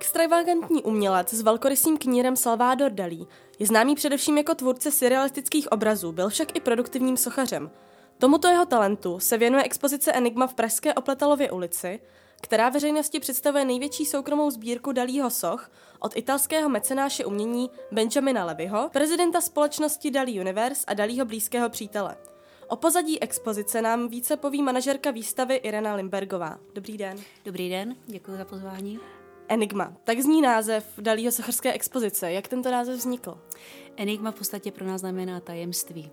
Extravagantní umělec s velkorysým knírem Salvador Dalí je známý především jako tvůrce surrealistických obrazů, byl však i produktivním sochařem. Tomuto jeho talentu se věnuje expozice Enigma v Pražské Opletalově ulici, která veřejnosti představuje největší soukromou sbírku Dalího soch od italského mecenáše umění Benjamina Levyho, prezidenta společnosti Dalí Universe a Dalího blízkého přítele. O pozadí expozice nám více poví manažerka výstavy Irena Limbergová. Dobrý den. Dobrý den, děkuji za pozvání. Enigma. Tak zní název Dalího sochařské expozice. Jak tento název vznikl? Enigma v podstatě pro nás znamená tajemství.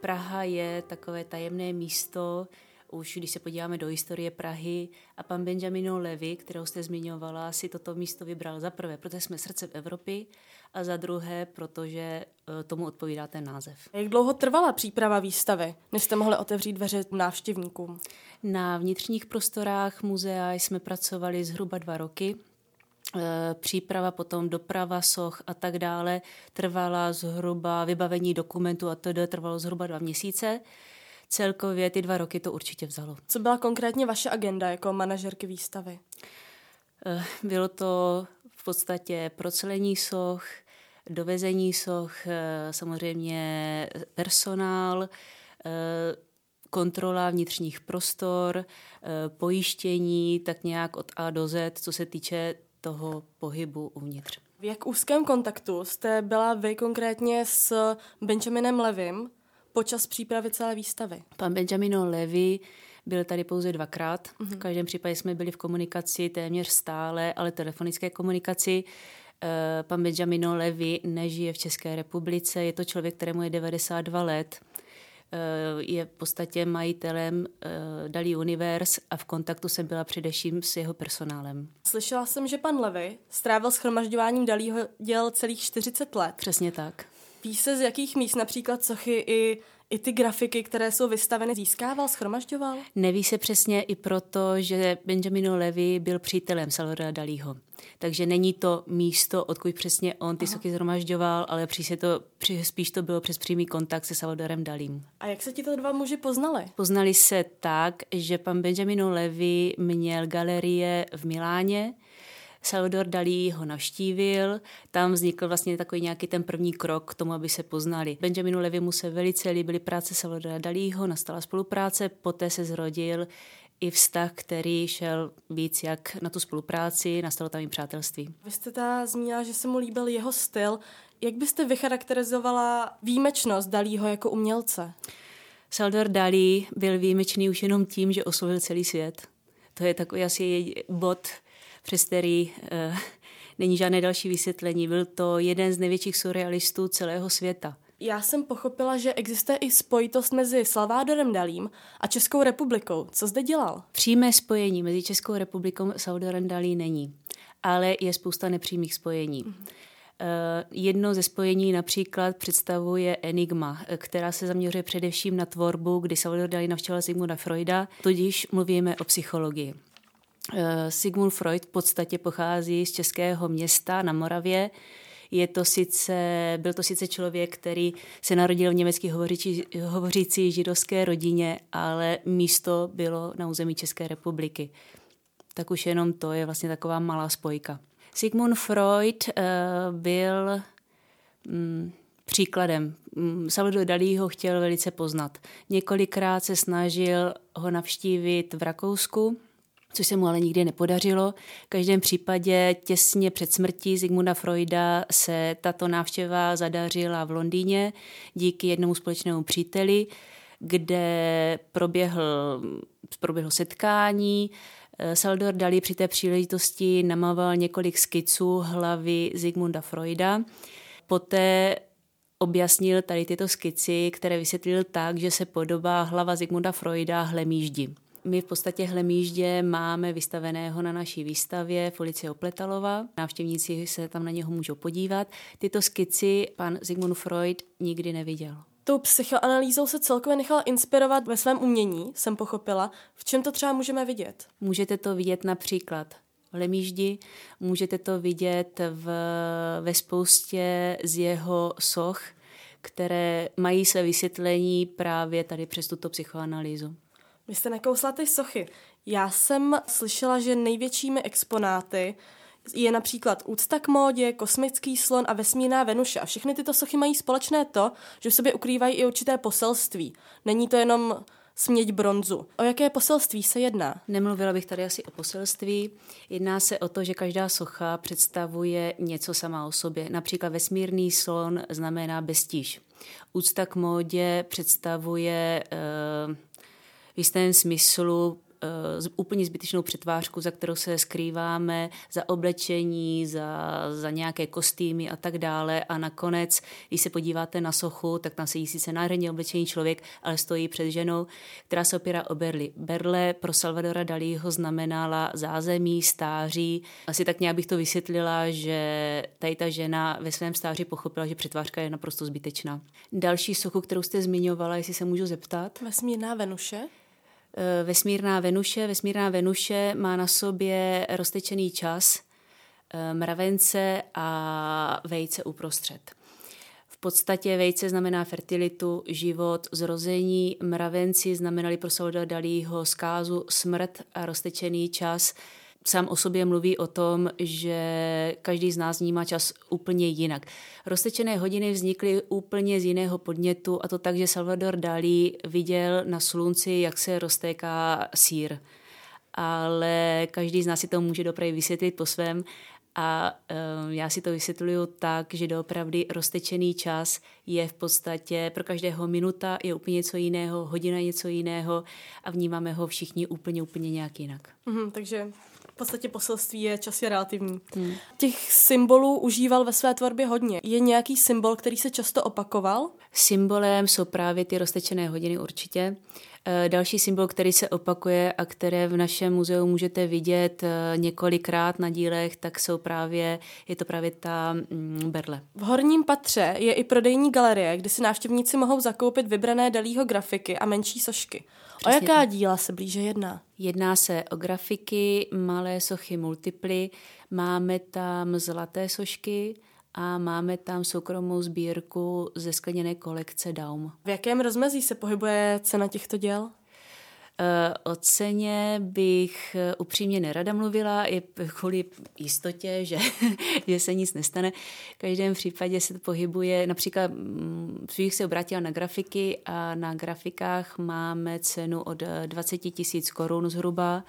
Praha je takové tajemné místo, už když se podíváme do historie Prahy a pan Benjamino Levy, kterou jste zmiňovala, si toto místo vybral za prvé, protože jsme srdcem Evropy a za druhé, protože eh, tomu odpovídá ten název. Jak dlouho trvala příprava výstavy, než jste mohli otevřít dveře návštěvníkům? Na vnitřních prostorách muzea jsme pracovali zhruba dva roky. Eh, příprava, potom doprava soch a tak dále trvala zhruba, vybavení dokumentů a to trvalo zhruba dva měsíce. Celkově ty dva roky to určitě vzalo. Co byla konkrétně vaše agenda jako manažerky výstavy? Eh, bylo to v podstatě procelení soch, dovezení soch, eh, samozřejmě personál, kontrola vnitřních prostor, pojištění, tak nějak od A do Z, co se týče toho pohybu uvnitř. V jak úzkém kontaktu jste byla vy konkrétně s Benjaminem Levym počas přípravy celé výstavy? Pan Benjamino Levy byl tady pouze dvakrát. Mm-hmm. V každém případě jsme byli v komunikaci téměř stále, ale telefonické komunikaci. Eh, pan Benjamino Levy nežije v České republice, je to člověk, kterému je 92 let je v podstatě majitelem eh, Dalí Universe a v kontaktu jsem byla především s jeho personálem. Slyšela jsem, že pan Levy strávil schromažďováním Dalího děl celých 40 let. Přesně tak. Ví se, z jakých míst například sochy i i ty grafiky, které jsou vystaveny, získával, schromažďoval? Neví se přesně i proto, že Benjamino Levy byl přítelem Salvadora Dalího. Takže není to místo, odkud přesně on ty Aha. soky zhromažďoval, ale při to, při, spíš to bylo přes přímý kontakt se Salvadorem Dalím. A jak se ti to dva muži poznali? Poznali se tak, že pan Benjamino Levy měl galerie v Miláně, Salvador Dalí ho navštívil, tam vznikl vlastně takový nějaký ten první krok k tomu, aby se poznali. Benjaminu Levimu se velice líbily práce Salvadora Dalího, nastala spolupráce, poté se zrodil i vztah, který šel víc jak na tu spolupráci, nastalo tam i přátelství. Vy jste ta zmínila, že se mu líbil jeho styl. Jak byste vycharakterizovala výjimečnost Dalího jako umělce? Salvador Dalí byl výjimečný už jenom tím, že oslovil celý svět. To je takový asi bod, přes který uh, není žádné další vysvětlení. Byl to jeden z největších surrealistů celého světa. Já jsem pochopila, že existuje i spojitost mezi Salvadorem Dalím a Českou republikou. Co zde dělal? Přímé spojení mezi Českou republikou a Salvadorem Dalí není, ale je spousta nepřímých spojení. Mm-hmm. Jedno ze spojení například představuje Enigma, která se zaměřuje především na tvorbu, kdy Salvador Dalí navštěvoval Sigmunda Freuda, tudíž mluvíme o psychologii. Eh, Sigmund Freud v podstatě pochází z českého města na Moravě. Je to sice, byl to sice člověk, který se narodil v německy hovořící, hovořící židovské rodině, ale místo bylo na území České republiky. Tak už jenom to je vlastně taková malá spojka. Sigmund Freud uh, byl mm, příkladem. Mm, Salvador Dalí ho chtěl velice poznat. Několikrát se snažil ho navštívit v Rakousku, což se mu ale nikdy nepodařilo. V každém případě těsně před smrtí Zigmunda Freuda se tato návštěva zadařila v Londýně díky jednomu společnému příteli, kde proběhl, proběhlo setkání. Saldor Dali při té příležitosti namával několik skiců hlavy Zigmunda Freuda. Poté objasnil tady tyto skici, které vysvětlil tak, že se podobá hlava Zigmunda Freuda hlemíždi. My v podstatě Hlemíždě máme vystaveného na naší výstavě Felicie Opletalova. Návštěvníci se tam na něho můžou podívat. Tyto skici pan Sigmund Freud nikdy neviděl. Tou psychoanalýzou se celkově nechala inspirovat ve svém umění, jsem pochopila. V čem to třeba můžeme vidět? Můžete to vidět například v Lemíždi, můžete to vidět v, ve spoustě z jeho soch, které mají své vysvětlení právě tady přes tuto psychoanalýzu. Vy jste nakousla ty sochy. Já jsem slyšela, že největšími exponáty je například úcta k módě, kosmický slon a vesmírná Venuše. A všechny tyto sochy mají společné to, že v sobě ukrývají i určité poselství. Není to jenom směť bronzu. O jaké poselství se jedná? Nemluvila bych tady asi o poselství. Jedná se o to, že každá socha představuje něco sama o sobě. Například vesmírný slon znamená bestíž. Úcta k módě představuje e, v jistém smyslu uh, úplně zbytečnou přetvářku, za kterou se skrýváme, za oblečení, za, za nějaké kostýmy a tak dále. A nakonec, když se podíváte na sochu, tak tam sedí sice nádherně oblečený člověk, ale stojí před ženou, která se opírá o berly. Berle pro Salvadora Dalího znamenala zázemí, stáří. Asi tak nějak bych to vysvětlila, že tady ta žena ve svém stáří pochopila, že přetvářka je naprosto zbytečná. Další sochu, kterou jste zmiňovala, jestli se můžu zeptat? Vesmírná Venuše. Eh, vesmírná Venuše. Vesmírná Venuše má na sobě roztečený čas, eh, mravence a vejce uprostřed. V podstatě vejce znamená fertilitu, život, zrození, mravenci znamenali pro Salvadora Dalího zkázu, smrt a roztečený čas – sám o sobě mluví o tom, že každý z nás vnímá čas úplně jinak. Roztečené hodiny vznikly úplně z jiného podnětu a to tak, že Salvador Dalí viděl na slunci, jak se roztéká sír. Ale každý z nás si to může dopravy vysvětlit po svém a um, já si to vysvětluju tak, že doopravdy roztečený čas je v podstatě pro každého minuta je úplně něco jiného, hodina něco jiného a vnímáme ho všichni úplně, úplně nějak jinak. Mm, takže podstatě poselství je čas je relativní. Hmm. Těch symbolů užíval ve své tvorbě hodně. Je nějaký symbol, který se často opakoval? Symbolem jsou právě ty roztečené hodiny určitě. Eh, další symbol, který se opakuje a které v našem muzeu můžete vidět eh, několikrát na dílech, tak jsou právě, je to právě ta mm, berle. V horním patře je i prodejní galerie, kde si návštěvníci mohou zakoupit vybrané Dalího grafiky a menší sošky. Přesně o jaká tak. díla se blíže jedná? Jedná se o grafiky, malé sochy multiply, máme tam zlaté sošky, a máme tam soukromou sbírku ze skleněné kolekce Daum. V jakém rozmezí se pohybuje cena těchto děl? Eh, o ceně bych eh, upřímně nerada mluvila, je kvůli jistotě, že, že se nic nestane. V každém případě se to pohybuje, například mm, bych se obrátila na grafiky a na grafikách máme cenu od 20 tisíc korun zhruba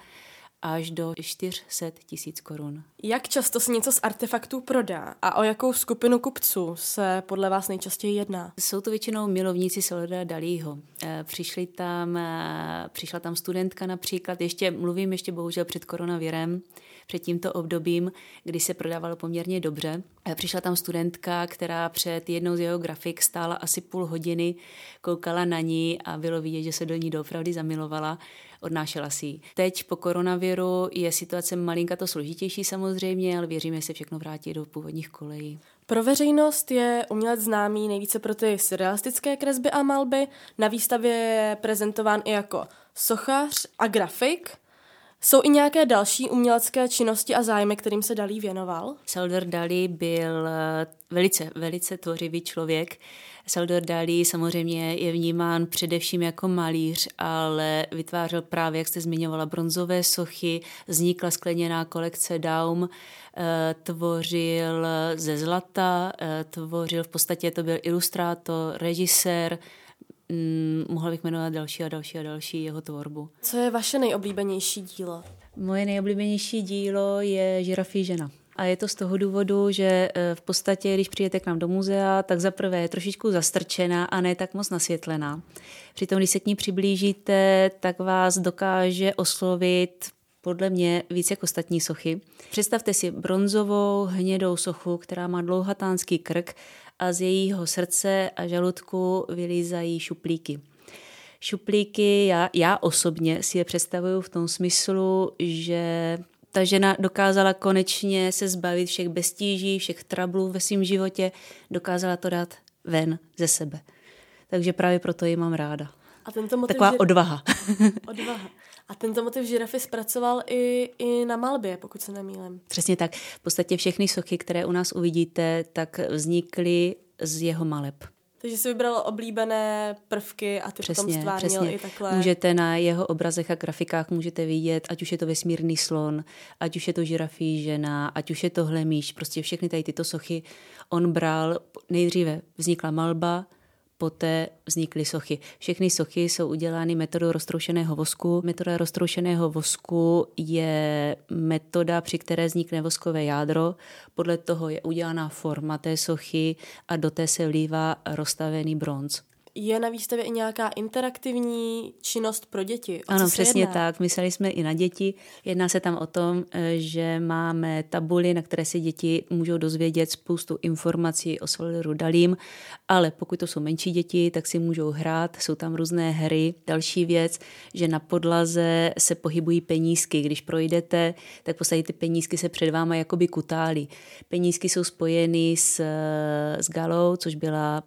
až do 400 tisíc korun. Jak často se něco z artefaktů prodá a o jakou skupinu kupců se podle vás nejčastěji jedná? Jsou to většinou milovníci Salvadora Dalího. Eh, přišli tam, eh, přišla tam studentka například, ještě mluvím ještě bohužel před koronavirem, před tímto obdobím, kdy se prodávalo poměrně dobře. Eh, přišla tam studentka, která před jednou z jeho grafik stála asi půl hodiny, koukala na ní a bylo vidět, že se do ní doopravdy zamilovala odnášela si ji. Teď po koronaviru je situace malinka to složitější samozřejmě, ale věříme, že se všechno vrátí do původních kolejí. Pro veřejnost je umělec známý nejvíce pro ty surrealistické kresby a malby. Na výstavě je prezentován i jako sochař a grafik. Jsou i nějaké další umělecké činnosti a zájmy, kterým se Dalí věnoval? Salvador Dalí byl eh, velice, velice tvořivý člověk. Salvador Dalí samozřejmě je vnímán především jako malíř, ale vytvářel právě, jak jste zmiňovala, bronzové sochy, vznikla skleněná kolekce Daum, eh, tvořil ze zlata, eh, tvořil v podstatě, to byl ilustrátor, režisér, mm, mohla bych jmenovat další a další a další jeho tvorbu. Co je vaše nejoblíbenější dílo? Moje nejoblíbenější dílo je Žirafí žena. A je to z toho důvodu, že e, v podstatě, když přijete k nám do muzea, tak za prvé je trošičku zastrčená a ne tak moc nasvětlená. Přitom, když se k ní přiblížíte, tak vás dokáže oslovit podle mě víc jako ostatní sochy. Představte si bronzovou hnědou sochu, která má dlouhatánský krk a z jejího srdce a žaludku vylízají šuplíky. Šuplíky já, já osobně si je představuju v tom smyslu, že ta žena dokázala konečně se zbavit všech bestíží, všech trablů ve svém životě, dokázala to dát ven ze sebe. Takže právě proto ji mám ráda. A tento motiv Taková žir... odvaha. odvaha. A tento motiv žirafy zpracoval i, i na malbě, pokud se nemýlím. Přesně tak. V podstatě všechny sochy, které u nás uvidíte, tak vznikly z jeho maleb. Takže si vybral oblíbené prvky a ty přesně, potom stvárnil přesně. i takhle. Můžete na jeho obrazech a grafikách můžete vidět, ať už je to vesmírný slon, ať už je to žirafí žena, ať už je to hlemíš, prostě všechny tady tyto sochy on bral. Nejdříve vznikla malba, poté vznikly sochy. Všechny sochy jsou udělány metodou roztroušeného vosku. Metoda roztroušeného vosku je metoda, při které vznikne voskové jádro. Podle toho je udělána forma té sochy a do té se vlívá rozstavený bronz. Je na výstavě i nějaká interaktivní činnost pro děti? O ano, přesně jedná? tak. Mysleli jsme i na děti. Jedná se tam o tom, eh, že máme tabuly, na které si děti můžou dozvědět spoustu informací o Salvadoru Dalím, ale pokud to jsou menší děti, tak si můžou hrát, jsou tam různé hry. Další věc, že na podlaze se pohybují penízky. Když projdete, tak v podstatě ty penízky se před váma jakoby kutálí. Penízky jsou spojeny s, s Galou, což byla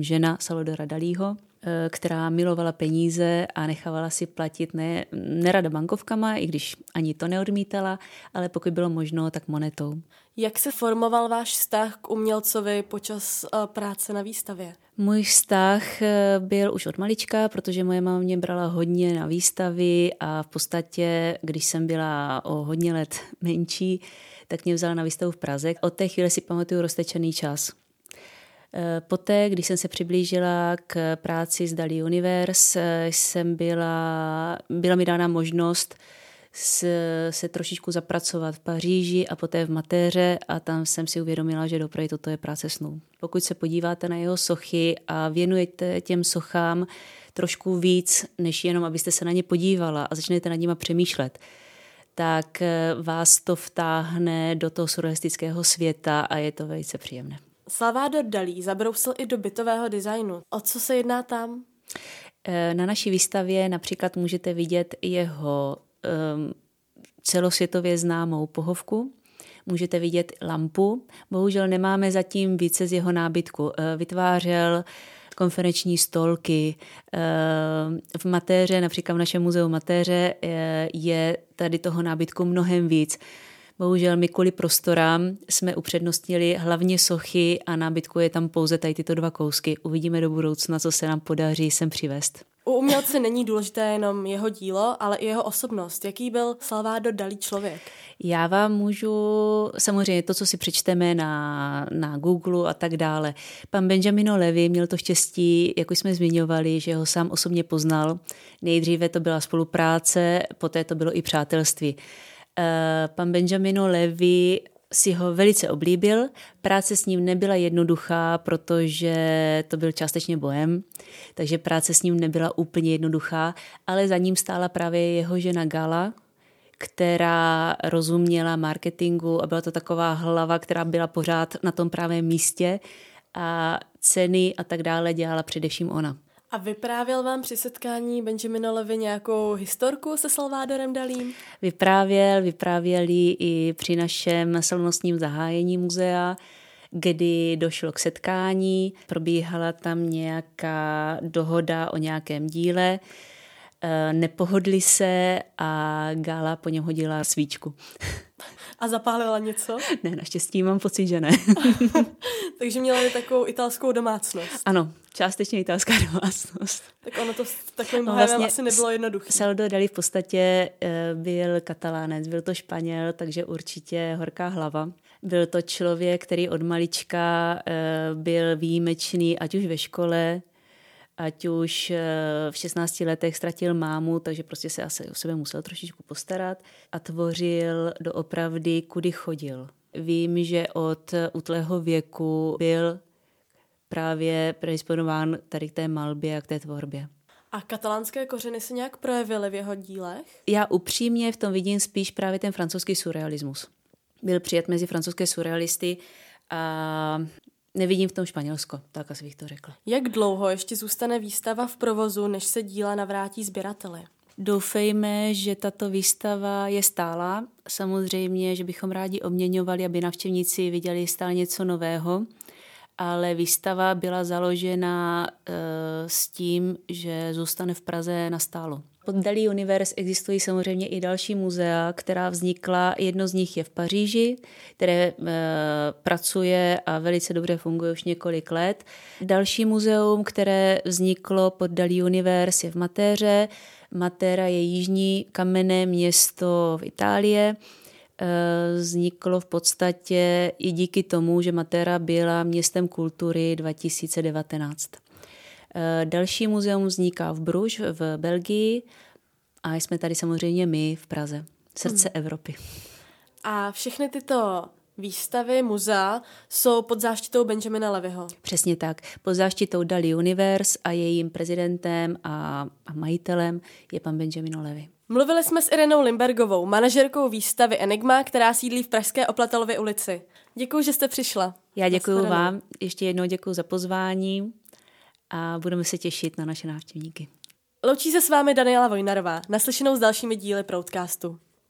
žena Salvadora Dalího, eh, která milovala peníze a nechávala si platit ne, nerada bankovkama, i když ani to neodmítala, ale pokud bylo možno, tak monetou. Jak se formoval váš vztah k umělcovi počas uh, práce na výstavě? Můj vztah eh, byl už od malička, protože moje máma mě brala hodně na výstavy a v podstatě, když jsem byla o hodně let menší, tak mě vzala na výstavu v Praze. Od té chvíle si pamatuju roztečený čas. Eh, poté, když jsem se přiblížila k práci z Dali Universe, eh, jsem byla, byla mi dána možnost se, trošičku zapracovat v Paříži a poté v Matéře a tam jsem si uvědomila, že dopravy toto je práce snů. Pokud se podíváte na jeho sochy a věnujete těm sochám trošku víc, než jenom abyste se na ně podívala a začnete nad nimi přemýšlet, tak eh, vás to vtáhne do toho surrealistického světa a je to velice příjemné. Salvador Dalí zabrousil i do bytového designu. O co se jedná tam? Na naší výstavě například můžete vidět jeho um, celosvětově známou pohovku, můžete vidět lampu. Bohužel nemáme zatím více z jeho nábytku. Vytvářel konferenční stolky. V Matéře, například v našem muzeu Matéře, je tady toho nábytku mnohem víc. Bohužel my kvůli prostorám jsme upřednostnili hlavně sochy a nábytku je tam pouze tady tyto dva kousky. Uvidíme do budoucna, co se nám podaří sem přivést. U umělce není důležité jenom jeho dílo, ale i jeho osobnost. Jaký byl Salvador Dalí člověk? Já vám můžu, samozřejmě to, co si přečteme na, na Google a tak dále. Pan Benjamino Levy měl to štěstí, jako jsme zmiňovali, že ho sám osobně poznal. Nejdříve to byla spolupráce, poté to bylo i přátelství. Eh, pan Benjamino Levy si ho velice oblíbil. Práce s ním nebyla jednoduchá, protože to byl částečně bojem, takže práce s ním nebyla úplně jednoduchá, ale za ním stála právě jeho žena Gala, která rozuměla marketingu a byla to taková hlava, která byla pořád na tom právém místě a ceny a tak dále dělala především ona. A vyprávěl vám při setkání Benjaminolovi nějakou historku se Salvadorem Dalím? Vyprávěl, vyprávěli i při našem slavnostním zahájení muzea, kdy došlo k setkání, probíhala tam nějaká dohoda o nějakém díle, nepohodli se a Gála po něm hodila svíčku. A zapálila něco? Ne, naštěstí mám pocit, že ne. Takže měla takovou italskou domácnost. Ano, částečně italská domácnost. Tak ono to s takovým no, vlastně asi nebylo jednoduché. Saldo Dali v podstatě eh, byl katalánec, byl to Španěl, takže určitě horká hlava. Byl to člověk, který od malička eh, byl výjimečný, ať už ve škole, ať už eh, v 16 letech ztratil mámu, takže prostě se asi o sebe musel trošičku postarat a tvořil doopravdy, kudy chodil. Vím, že od útlého věku byl právě predisponován tady k té malbě a k té tvorbě. A katalánské kořeny se nějak projevily v jeho dílech? Já upřímně v tom vidím spíš právě ten francouzský surrealismus. Byl přijat mezi francouzské surrealisty a nevidím v tom Španělsko, tak asi bych to řekla. Jak dlouho ještě zůstane výstava v provozu, než se díla navrátí sběrateli? Doufejme, že tato výstava je stála. Samozřejmě, že bychom rádi obměňovali, aby navštěvníci viděli stále něco nového ale výstava byla založena uh, s tím, že zůstane v Praze na stálo. Pod Dalí Universe existují samozřejmě i další muzea, která vznikla. Jedno z nich je v Paříži, které e, pracuje a velice dobře funguje už několik let. Další muzeum, které vzniklo pod Dalí Universe je v Matéře. Matera je jižní kamenné město v Itálii. Vzniklo v podstatě i díky tomu, že Matera byla městem kultury 2019. Eh, další muzeum vzniká v Bruž v Belgii a jsme tady samozřejmě my v Praze, srdce hmm. Evropy. A všechny tyto výstavy, muzea jsou pod záštitou Benjamina Levyho. Přesně tak. Pod záštitou Dali Universe a jejím prezidentem a, a majitelem je pan Benjamin Levy. Mluvili jsme s Irenou Limbergovou, manažerkou výstavy Enigma, která sídlí v Pražské Oplatalově ulici. Děkuji, že jste přišla. Já děkuji vám, ještě jednou děkuji za pozvání a budeme se těšit na naše návštěvníky. Loučí se s vámi Daniela Vojnarová, naslyšenou s dalšími díly Proudcastu.